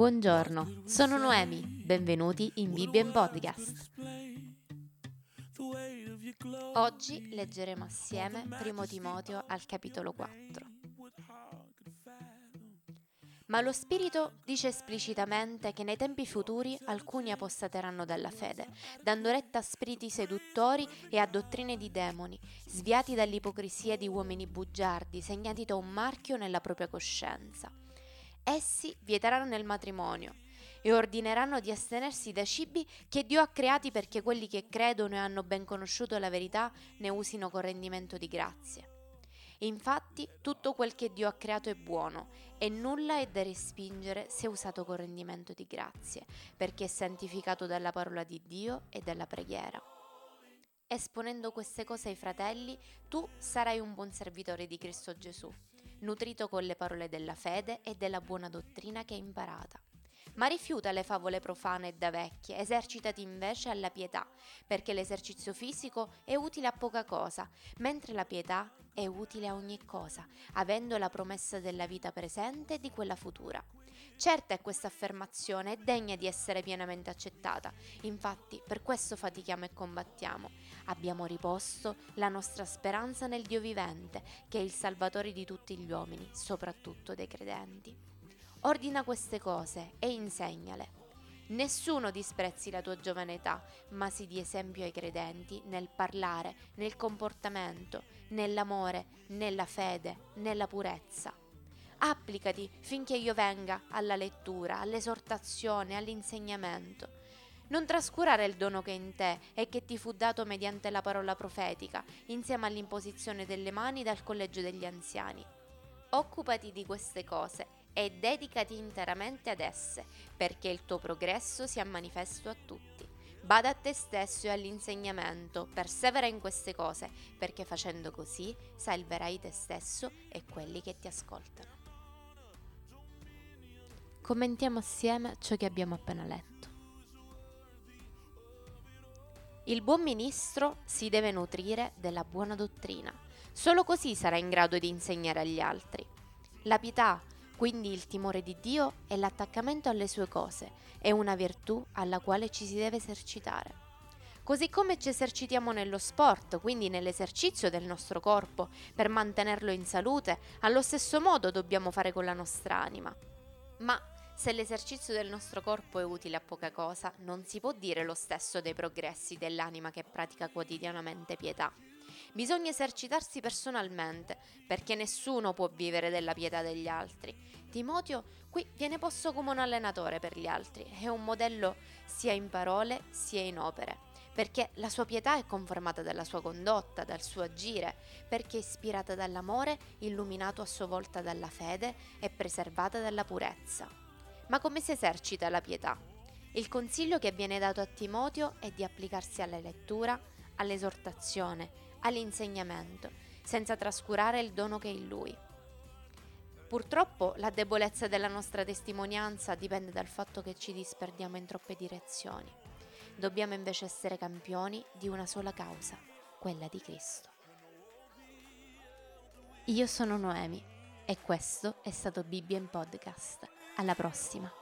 Buongiorno, sono Noemi, benvenuti in Bibbia Podcast. Oggi leggeremo assieme Primo Timoteo al capitolo 4. Ma lo Spirito dice esplicitamente che nei tempi futuri alcuni apostateranno dalla fede, dando retta a spiriti seduttori e a dottrine di demoni, sviati dall'ipocrisia di uomini bugiardi, segnati da un marchio nella propria coscienza. Essi vieteranno il matrimonio e ordineranno di astenersi da cibi che Dio ha creati perché quelli che credono e hanno ben conosciuto la verità ne usino con rendimento di grazie. Infatti tutto quel che Dio ha creato è buono e nulla è da respingere se usato con rendimento di grazie, perché è santificato dalla parola di Dio e dalla preghiera. Esponendo queste cose ai fratelli, tu sarai un buon servitore di Cristo Gesù, nutrito con le parole della fede e della buona dottrina che hai imparata ma rifiuta le favole profane e da vecchie, esercitati invece alla pietà, perché l'esercizio fisico è utile a poca cosa, mentre la pietà è utile a ogni cosa, avendo la promessa della vita presente e di quella futura. Certa è questa affermazione, è degna di essere pienamente accettata. Infatti, per questo fatichiamo e combattiamo. Abbiamo riposto la nostra speranza nel Dio vivente, che è il Salvatore di tutti gli uomini, soprattutto dei credenti. Ordina queste cose e insegnale. Nessuno disprezzi la tua giovane età, ma si dia esempio ai credenti nel parlare, nel comportamento, nell'amore, nella fede, nella purezza. Applicati finché io venga alla lettura, all'esortazione, all'insegnamento. Non trascurare il dono che è in te e che ti fu dato mediante la parola profetica, insieme all'imposizione delle mani dal collegio degli anziani. Occupati di queste cose e dedicati interamente ad esse, perché il tuo progresso sia manifesto a tutti. Bada a te stesso e all'insegnamento, persevera in queste cose, perché facendo così salverai te stesso e quelli che ti ascoltano. Commentiamo assieme ciò che abbiamo appena letto. Il buon ministro si deve nutrire della buona dottrina, solo così sarà in grado di insegnare agli altri. La pietà, quindi il timore di Dio è l'attaccamento alle sue cose, è una virtù alla quale ci si deve esercitare. Così come ci esercitiamo nello sport, quindi nell'esercizio del nostro corpo, per mantenerlo in salute, allo stesso modo dobbiamo fare con la nostra anima. Ma se l'esercizio del nostro corpo è utile a poca cosa, non si può dire lo stesso dei progressi dell'anima che pratica quotidianamente pietà. Bisogna esercitarsi personalmente, perché nessuno può vivere della pietà degli altri. Timoteo qui viene posto come un allenatore per gli altri, è un modello sia in parole sia in opere, perché la sua pietà è conformata dalla sua condotta, dal suo agire, perché è ispirata dall'amore, illuminato a sua volta dalla fede e preservata dalla purezza. Ma come si esercita la pietà? Il consiglio che viene dato a Timoteo è di applicarsi alla lettura, all'esortazione, all'insegnamento, senza trascurare il dono che è in lui. Purtroppo la debolezza della nostra testimonianza dipende dal fatto che ci disperdiamo in troppe direzioni. Dobbiamo invece essere campioni di una sola causa, quella di Cristo. Io sono Noemi e questo è stato Bibbia in Podcast. Alla prossima!